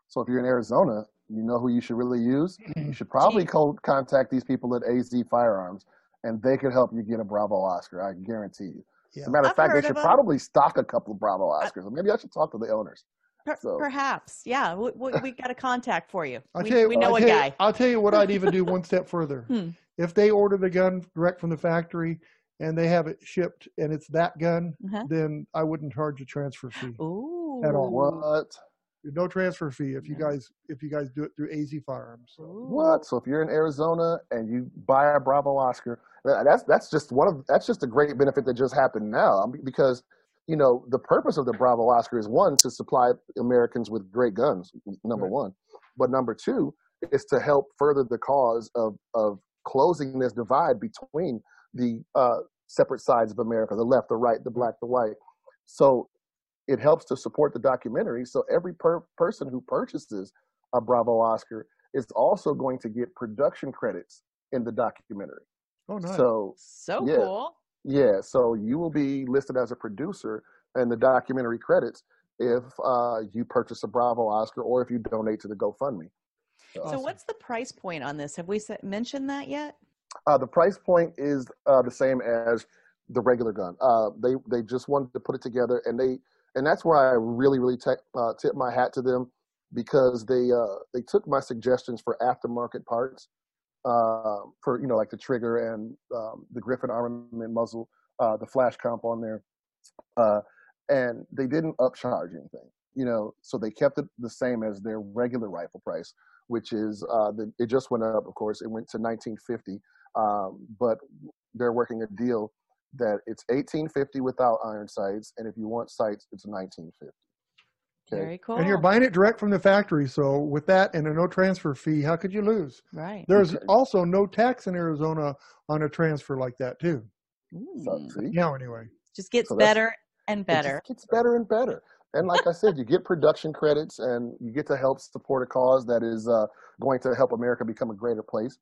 C: So if you're in Arizona, you know who you should really use. You should probably co- contact these people at AZ Firearms, and they could help you get a Bravo Oscar. I guarantee you.
B: Yeah.
C: As a matter of
A: I've
C: fact, they
A: heard
C: should
A: of 'em.
C: probably stock a couple of Bravo Oscars. Maybe I should talk to the owners.
A: Per-
C: So-
A: Perhaps, yeah. We, we, we got a contact for you.
B: I'll
A: we,
B: tell you,
A: we know
B: I'll
A: a
B: tell you-
A: guy.
B: I'll tell you what I'd even do one step further.
A: Hmm.
B: If they order the gun direct from the factory and they have it shipped and it's that gun,
A: Uh-huh.
B: then I wouldn't charge a transfer fee.
A: Ooh.
B: At all.
C: What?
B: No transfer fee if you guys if you guys do it through AZ Firearms. So,
A: Ooh.
C: What? So if you're in Arizona and you buy a Bravo Oscar, that's that's just one of that's just a great benefit that just happened now because you know the purpose of the Bravo Oscar is one to supply Americans with great guns, number
B: Right.
C: one, but number two is to help further the cause of of closing this divide between the uh, separate sides of America, the left, the right, the black, the white. So it helps to support the documentary. So every per- person who purchases a Bravo Oscar is also going to get production credits in the documentary.
B: oh nice.
C: So
A: So
C: Yeah.
A: cool.
C: yeah, so you will be listed as a producer in the documentary credits if uh, you purchase a Bravo Oscar or if you donate to the GoFundMe.
A: So,
B: Awesome.
A: what's the price point on this? Have we mentioned that yet?
C: Uh, the price point is uh, the same as the regular gun. Uh, they they just wanted to put it together, and they and that's where I really really te- uh, tip my hat to them because they uh, they took my suggestions for aftermarket parts uh, for you know like the trigger and um, the Griffin armament muzzle, uh, the flash comp on there, uh, and they didn't upcharge anything. You know, so they kept it the same as their regular rifle price, which is uh, the, it just went up. Of course, it went to 1950 um, but they're working a deal that it's 1850 without iron sights, and if you want sights, it's 1950. Okay,
A: Very cool.
B: And you're buying it direct from the factory, so with that and a no transfer fee, how could you lose?
A: right.
B: There's
C: Okay.
B: also no tax in Arizona on a transfer like that too.
C: so,
A: Ooh.
C: see,
B: Yeah, anyway.
A: Just gets
C: So
A: better and
C: it
A: better.
C: just gets better and better. And like I said, you get production credits, and you get to help support a cause that is uh, going to help America become a greater place.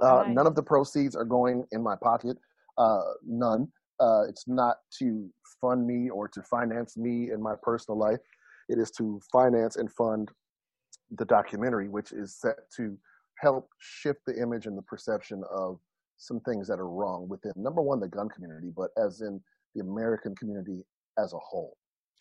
C: Uh. None of the proceeds are going in my pocket. Uh, none. Uh, it's not to fund me or to finance me in my personal life. It is to finance and fund the documentary, which is set to help shift the image and the perception of some things that are wrong within number one the gun community, but as in the American community as a whole.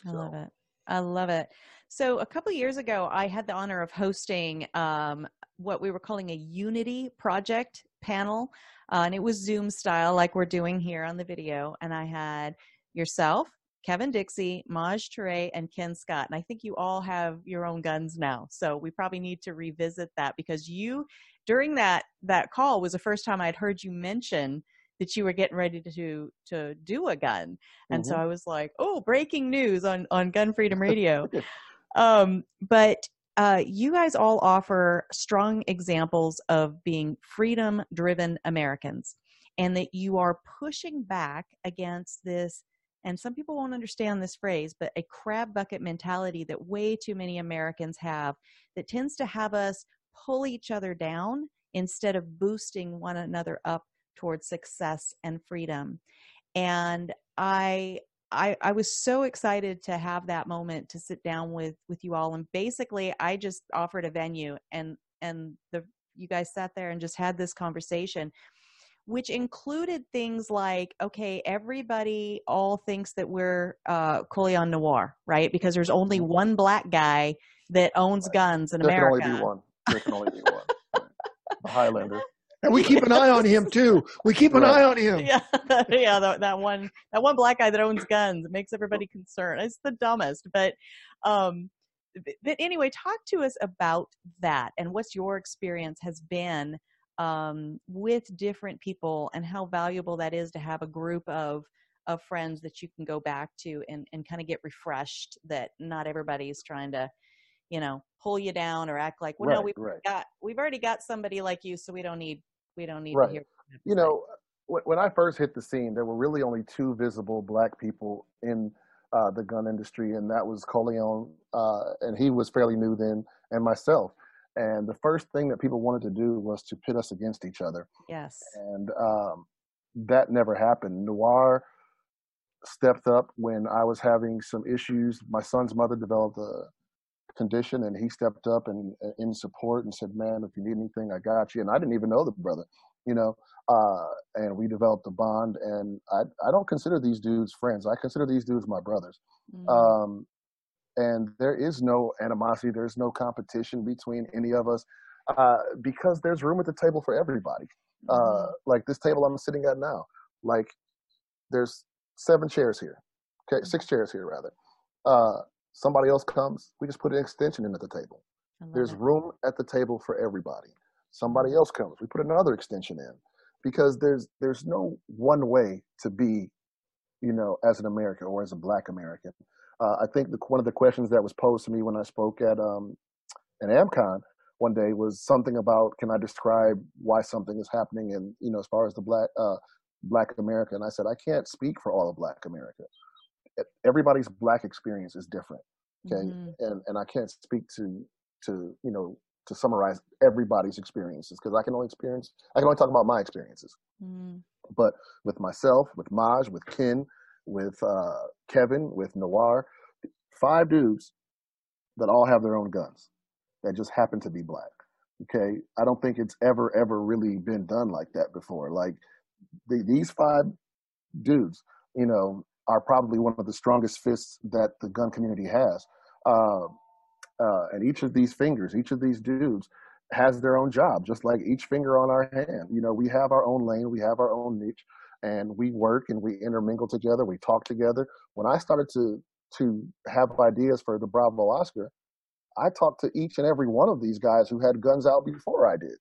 A: I love it. I love it. So a couple years ago, I had the honor of hosting um, what we were calling a Unity project panel, uh, and it was Zoom style, like we're doing here on the video. And I had yourself, Kevin Dixie, Maj Toure, and Ken Scott. And I think you all have your own guns now, so we probably need to revisit that because you, during that that call, was the first time I'd heard you mention that you were getting ready to to do a gun and so
C: Mhm.
A: i was like oh breaking news on on gun freedom radio um but uh, you guys all offer strong examples of being freedom driven americans and that you are pushing back against this and some people won't understand this phrase but a crab bucket mentality that way too many americans have that tends to have us pull each other down instead of boosting one another up towards success and freedom and i I, I was so excited to have that moment to sit down with with you all and basically I just offered a venue and and the you guys sat there and just had this conversation which included things like okay everybody all thinks that we're uh Colion Noir right because there's only one black guy that owns guns in
C: there
A: America
C: can only be one. There can only be one. Highlander.
B: And we keep an eye on him too. We keep an
C: Right.
B: eye on him.
A: yeah, yeah, that, that one, that one black guy that owns guns it makes everybody concerned. It's the dumbest, but, um, but anyway, talk to us about that and what's your experience has been um, with different people and how valuable that is to have a group of of friends that you can go back to and, and kind of get refreshed that not everybody is trying to you know pull you down or act like well
C: right,
A: no we've
C: right.
A: got we've already got somebody like you so we don't need we don't need
C: Right.
A: to hear
C: you know, when when I first hit the scene, there were really only two visible black people in uh, the gun industry, and that was Colion, uh, and he was fairly new then, and myself. And the first thing that people wanted to do was to pit us against each other,
A: yes
C: and um, that never happened. Noir stepped up when I was having some issues. My son's mother developed a condition, and he stepped up and uh, in support and said, "Man, if you need anything, I got you." And I didn't even know the brother, you know. Uh, and we developed a bond. And I I don't consider these dudes friends. I consider these dudes my brothers.
A: Mhm.
C: Um, and there is no animosity. There's no competition between any of us uh, because there's room at the table for everybody. Uh,
A: Mhm.
C: like this table I'm sitting at now, like there's seven chairs here. Okay, six chairs here rather. Somebody else comes, we just put an extension in at the table. There's room at the table for everybody. Somebody else comes, we put another extension in because there's there's no one way to be, you know, as an American or as a Black American. Uh, I think the, one of the questions that was posed to me when I spoke at um, an AmCon one day was something about can I describe why something is happening and you know as far as the black uh, Black America and I said I can't speak for all of Black America. Everybody's Black experience is different okay
A: Mhm.
C: and and i can't speak to to you know to summarize everybody's experiences because i can only experience i can only talk about my experiences
A: Mhm.
C: but with myself with maj with ken with uh kevin with noir five dudes that all have their own guns that just happen to be black okay i don't think it's ever ever really been done like that before like the, these five dudes, you know, are probably one of the strongest fists that the gun community has. Uh, uh, and each of these fingers, each of these dudes has their own job, just like each finger on our hand. You know, we have our own lane, we have our own niche, and we work and we intermingle together, we talk together. When I started to to have ideas for the Bravo Oscar, I talked to each and every one of these guys who had guns out before I did.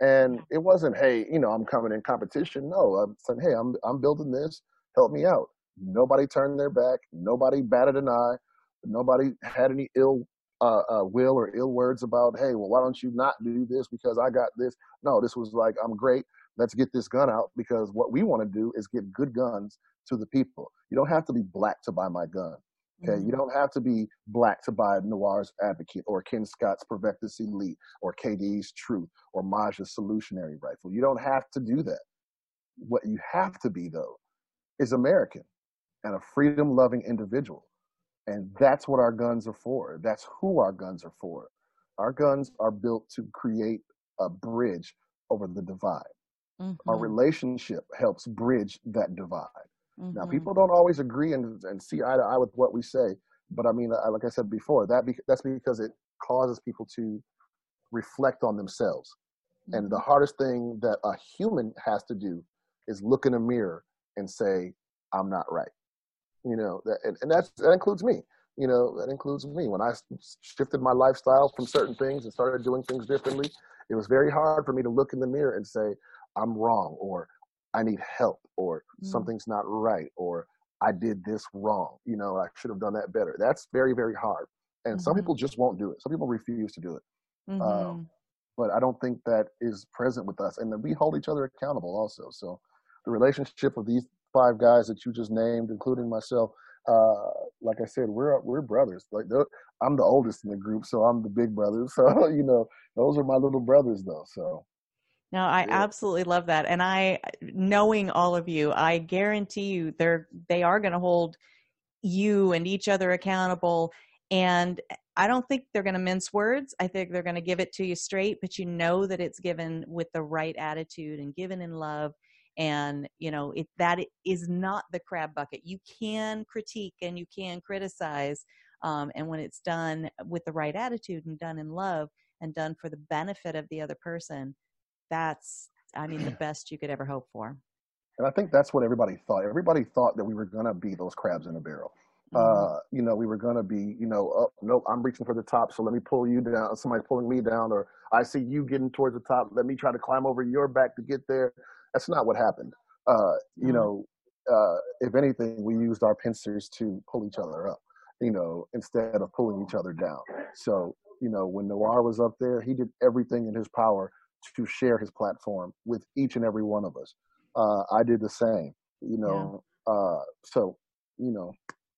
C: And it wasn't, hey, you know, I'm coming in competition. No, I'm saying, hey, I'm I'm building this. Help me out. Nobody turned their back. Nobody batted an eye. Nobody had any ill uh, uh, will or ill words about, hey, well, why don't you not do this because I got this? No, this was like, I'm great. Let's get this gun out because what we want to do is get good guns to the people. You don't have to be black to buy my gun. Okay, you
A: Mhm.
C: don't have to be black to buy Noir's Advocate or Ken Scott's Provectus Elite or KD's Truth or Maj's Solutionary Rifle. You don't have to do that. What you have to be though is American and a freedom-loving individual, and that's what our guns are for. That's who our guns are for. Our guns are built to create a bridge over the divide. Our
A: Mhm.
C: relationship helps bridge that divide. Now,
A: Mhm.
C: people don't always agree and, and see eye to eye with what we say, but I mean, I, like I said before, that be, that's because it causes people to reflect on themselves. And the hardest thing that a human has to do is look in a mirror and say, "I'm not right." You know, that, and, and that's that includes me. You know, that includes me. when i shifted my lifestyle from certain things and started doing things differently, it was very hard for me to look in the mirror and say, "I'm wrong," or "I need help," or
A: Mm.
C: "Something's not right," or "I did this wrong." You know, I should have done that better. That's very, very hard. And some
A: Mhm.
C: people just won't do it. Some people refuse to do it
A: Mhm.
C: um, but I don't think that is present with us. And then we hold each other accountable also. So the relationship of these five guys that you just named, including myself, uh, like I said, we're we're brothers. Like I'm the oldest in the group, so I'm the big brother. So you know, those are my little brothers, though. So
A: No, I
C: Yeah.
A: absolutely love that. And I knowing all of you, I guarantee you they're they are going to hold you and each other accountable and I don't think they're going to mince words. I think they're going to give it to you straight, but you know that it's given with the right attitude and given in love and you know it that is not the crab bucket. You can critique and you can criticize um, and when it's done with the right attitude and done in love and done for the benefit of the other person, that's I mean the best you could ever hope for.
C: and I think that's what everybody thought. Everybody thought that we were gonna be those crabs in a barrel.
A: Mhm.
C: uh, you know, we were gonna be, you know, oh, nope, I'm reaching for the top, so let me pull you down. Somebody's pulling me down, or I see you getting towards the top. Let me try to climb over your back to get there. That's not what happened. Uh, you
A: No.
C: know, uh, if anything, we used our pincers to pull each other up, you know, instead of pulling each other down. So, you know, when Noir was up there, he did everything in his power to share his platform with each and every one of us. Uh, I did the same, you know. Yeah. Uh, so, you know,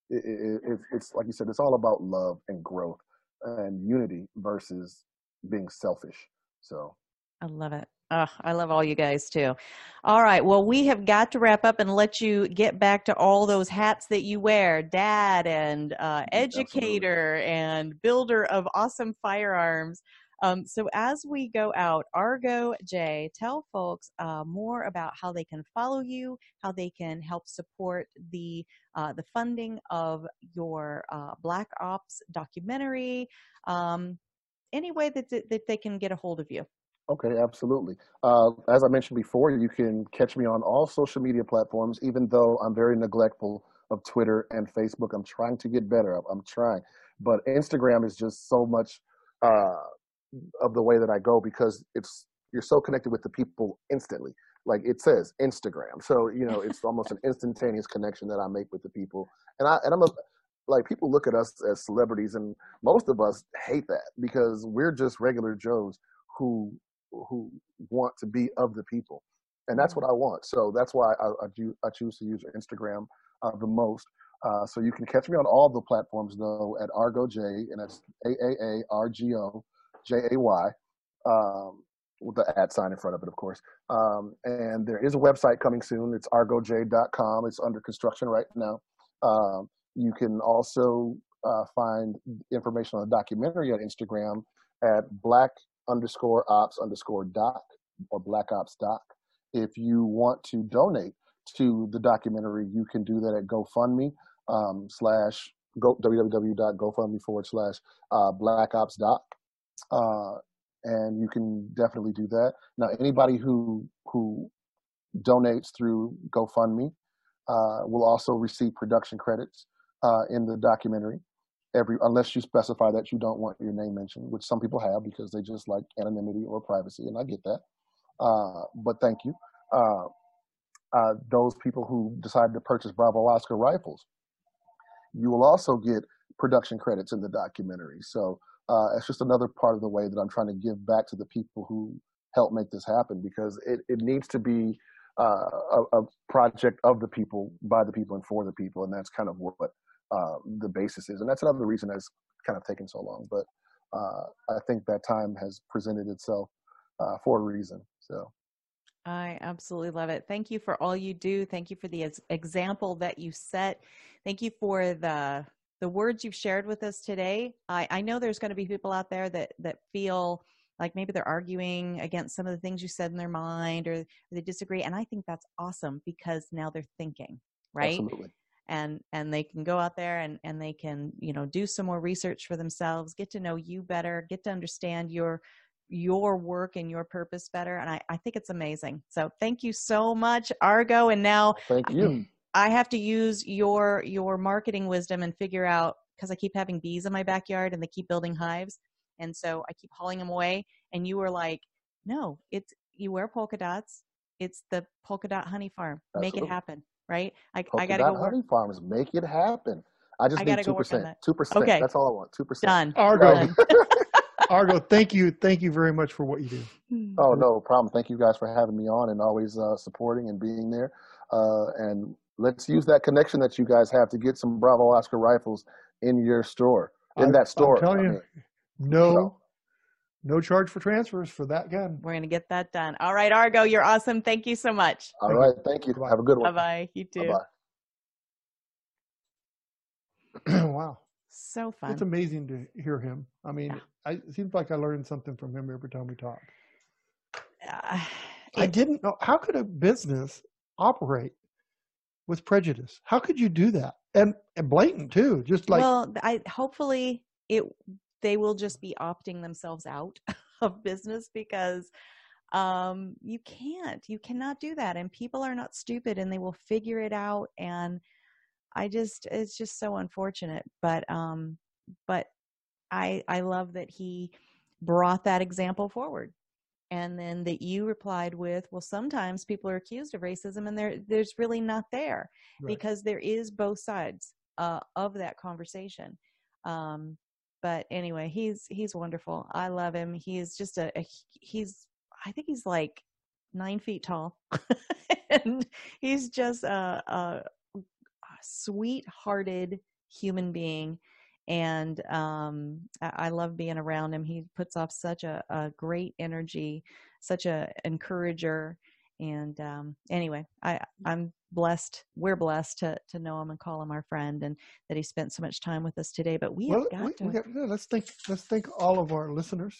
C: it, it, it, it's like you said, it's all about love and growth and unity versus being selfish. So,
A: I love it. Oh, I love all you guys too. All right. Well, we have got to wrap up and let you get back to all those hats that you wear dad and uh, educator Absolutely. and builder of awesome firearms. Um, so, as we go out, Argo J, tell folks uh, more about how they can follow you, how they can help support the uh, the funding of your uh, Black Ops documentary. Um, any way that, that they can get a hold of you.
C: Okay, absolutely. Uh, as I mentioned before, you can catch me on all social media platforms, even though I'm very neglectful of Twitter and Facebook. I'm trying to get better. I'm trying. But Instagram is just so much uh, of the way that I go because it's you're so connected with the people instantly. Like it says Instagram. So, you know, it's almost an instantaneous connection that I make with the people. And I and I'm a like people look at us as celebrities and most of us hate that because we're just regular Joes who who want to be of the people, and that's what I want. So that's why I, I, do, I choose to use Instagram uh, the most. Uh, so you can catch me on all the platforms though at Argo J, and that's A A A R G O J A Y, um, with the at sign in front of it, of course. Um, and there is a website coming soon. It's argoj.com. It's under construction right now. Um, you can also uh, find information on the documentary on Instagram at Black underscore ops underscore doc or black ops doc. If you want to donate to the documentary, you can do that at GoFundMe um, slash go, www.gofundme forward slash uh, black ops doc. Uh, and you can definitely do that. Now, anybody who who donates through GoFundMe uh, will also receive production credits uh, in the documentary every unless you specify that you don't want your name mentioned, which some people have because they just like anonymity or privacy, and I get that. Uh, but thank you. Uh, uh, those people who decide to purchase Bravo Oscar rifles, you will also get production credits in the documentary. So uh, it's just another part of the way that I'm trying to give back to the people who help make this happen because it, it needs to be uh, a, a project of the people, by the people, and for the people, and that's kind of what uh, the basis is, and that's another reason it's kind of taken so long. But uh, I think that time has presented itself uh, for a reason. So.
A: I absolutely love it. Thank you for all you do. Thank you for the example that you set. Thank you for the the words you've shared with us today. I, I know there's going to be people out there that that feel like maybe they're arguing against some of the things you said in their mind or they disagree and i think that's awesome because now they're thinking right
C: Absolutely
A: and and they can go out there and and they can you know do some more research for themselves get to know you better get to understand your your work and your purpose better and i, I think it's amazing. So thank you so much argo and now
C: thank you.
A: I have to use your your marketing wisdom and figure out because i keep having bees in my backyard and they keep building hives and so i keep hauling them away and you were like no it's you wear polka dots it's the polka dot honey farm. Absolutely. make it happen right? I, I got to go
C: work. honey farms, make it happen. I just I need two percent. Two percent.
A: Okay,
C: that's all I want. Two percent.
A: Done.
B: Argo.
A: Done.
B: Argo, thank you, thank you very much for what you do.
C: Hmm. Oh no problem. Thank you guys for having me on and always uh, supporting and being there. Uh, and let's use that connection that you guys have to get some Bravo Oscar rifles in your store. In I, that store.
B: I'm telling I you, no, no charge for transfers for that gun.
A: We're going to get that done. All right, Argo, you're awesome. Thank you so much.
C: All right, thank you. Have a good one.
A: Bye bye. You too.
B: Bye wow.
A: So fun.
B: It's amazing to hear him. I mean, yeah. I, it seems like I learned something from him every time we talk. Uh, I didn't know. How could a business operate with prejudice? How could you do that? And, and blatant too, just like.
A: Well, I hopefully it they will just be opting themselves out of business because um, you can't you cannot do that and people are not stupid and they will figure it out and i just it's just so unfortunate but um but i i love that he brought that example forward and then that you replied with, "Well, sometimes people are accused of racism, and there there's really not there
B: Right.
A: because there is both sides uh, of that conversation." Um, but anyway, he's he's wonderful. I love him. He's just a, a he's I think he's like nine feet tall, and he's just a, a, a sweet-hearted human being and um, I, I love being around him. He puts off such a, a great energy, such a encourager. And um, anyway, I, I'm blessed. We're blessed to to know him and call him our friend, and that he spent so much time with us today. But we
B: Well,
A: have got
B: we,
A: to
B: we got, yeah, let's thank let's thank all of our listeners,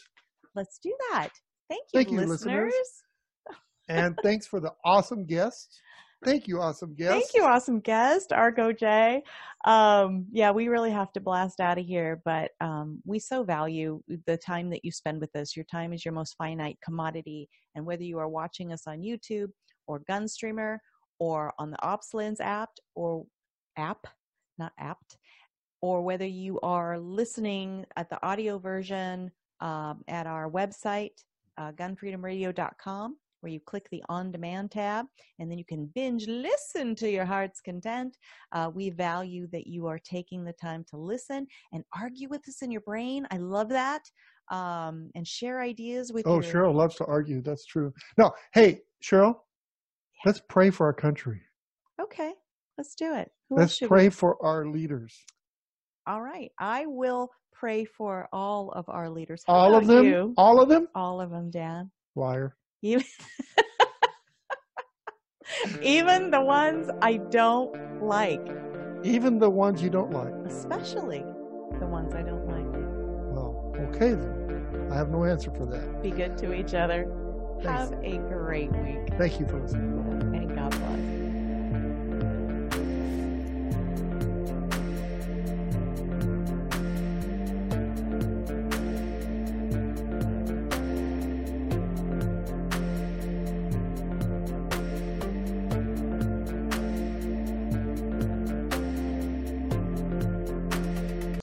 A: let's do that. Thank you,
B: Thank you,
A: listeners.
B: listeners. and thanks for the awesome guests. Thank you, awesome guests.
A: Thank you, awesome guest, Argo J. Um, yeah, we really have to blast out of here, but um, we so value the time that you spend with us. Your time is your most finite commodity, and whether you are watching us on YouTube or Gunstreamer or on the OpsLens app or app, not apt, or whether you are listening at the audio version um, at our website, uh, gunfreedomradio.com, where you click the on demand tab and then you can binge listen to your heart's content. Uh, we value that you are taking the time to listen and argue with us in your brain. I love that. Um, and share ideas with
B: Oh,
A: your.
B: Cheryl loves to argue. That's true. No, hey, Cheryl, let's pray for our country.
A: Okay, let's do it. Who
B: Let's pray
A: we-
B: for our leaders.
A: All right. I will pray for all of our leaders. How
B: All of them?
A: you?
B: All of them?
A: All of them, Dan.
B: Liar.
A: Even, even the ones I don't like,
B: Even the ones you don't like.
A: especially the ones I don't like.
B: Well, okay then. I have no answer for that.
A: Be good to each other. Have a great week
B: Thank you for listening.